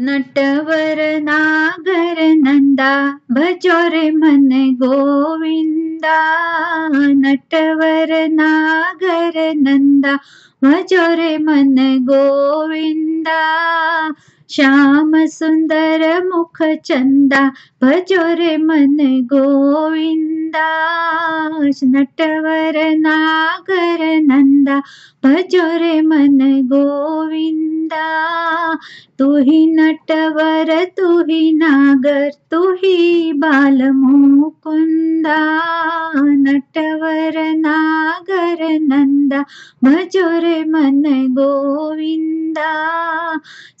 नटवर नागर नंदा भजो रे मन गोविंदा। नटवर नागर नंदा भजो रे मन गोविंदा श्याम सुंदर मुख चंदा भजो मन गोविंदा नटवर नागर नंदा भजो मन गोविंदा तू ही नटवर तू ही नागर तू ही बाल मुकुंदा नटवर नागर नंदा भजो मन गोविंदा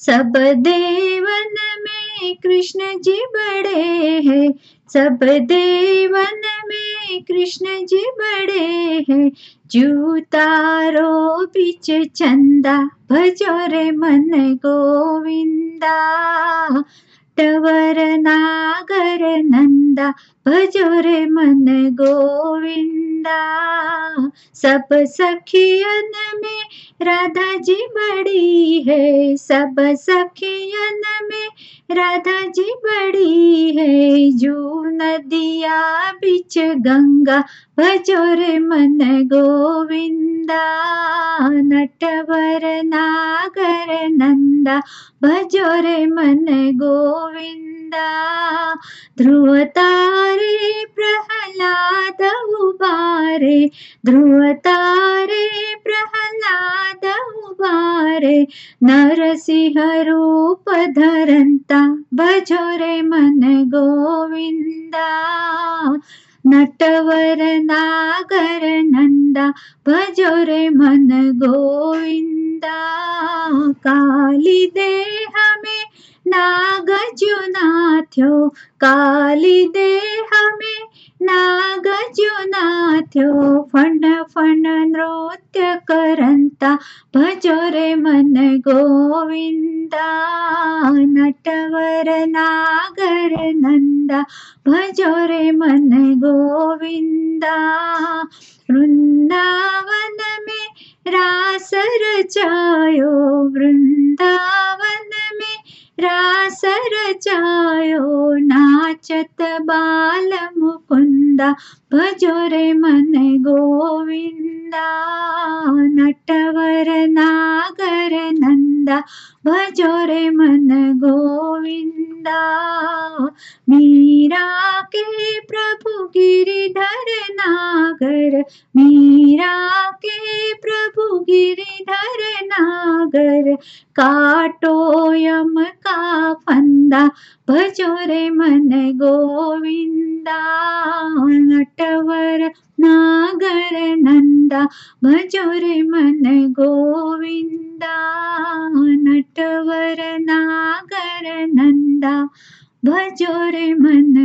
सब देवन में कृष्ण जी बड़े हैं। सब देवन में कृष्ण जी बड़े हैं। जूतारो बीच चंदा भजो मन गोविंदा। टवर, नागर, नंदा भजो मन गोविंदा। सब सखियन में जी बड़ी है, सब सखियन में राधा जी बड़ी है। जू नदिया बिच गंगा, भजोर मन गोविंदा। नटवर नागर नंदा, भजोर मन गोविंदा। ध्रुव तारे प्रहलाद उबारे, ध्रुव तारे उबारे नरसिंह रूप धरंता भजो रे मन गोविंदा नटवर नागर नंदा भजो रे मन गोविंदा काली देह में नाग जुनाथ्यो काली देह में नाग जुनाथ्यो फण फण नृत्य करंता भजो मन गोविंदा नटवर नागर नंदा भजो मन गोविंदा वृंदावन में रास रचायो वृंदावन मुकुंदा भजो रे मन गोविंदा नटवर नागर नंदा भजो रे मन गोविंदा मीरा के प्रभु गिरिधर नागर मीरा के प्रभु गिरिधर नागर काटो यम का फंदा भजो रे मन गोविंदा नटवर नागर नंदा भजो रे मन गोविंदा नटवर नागर नंदा भजो रे मन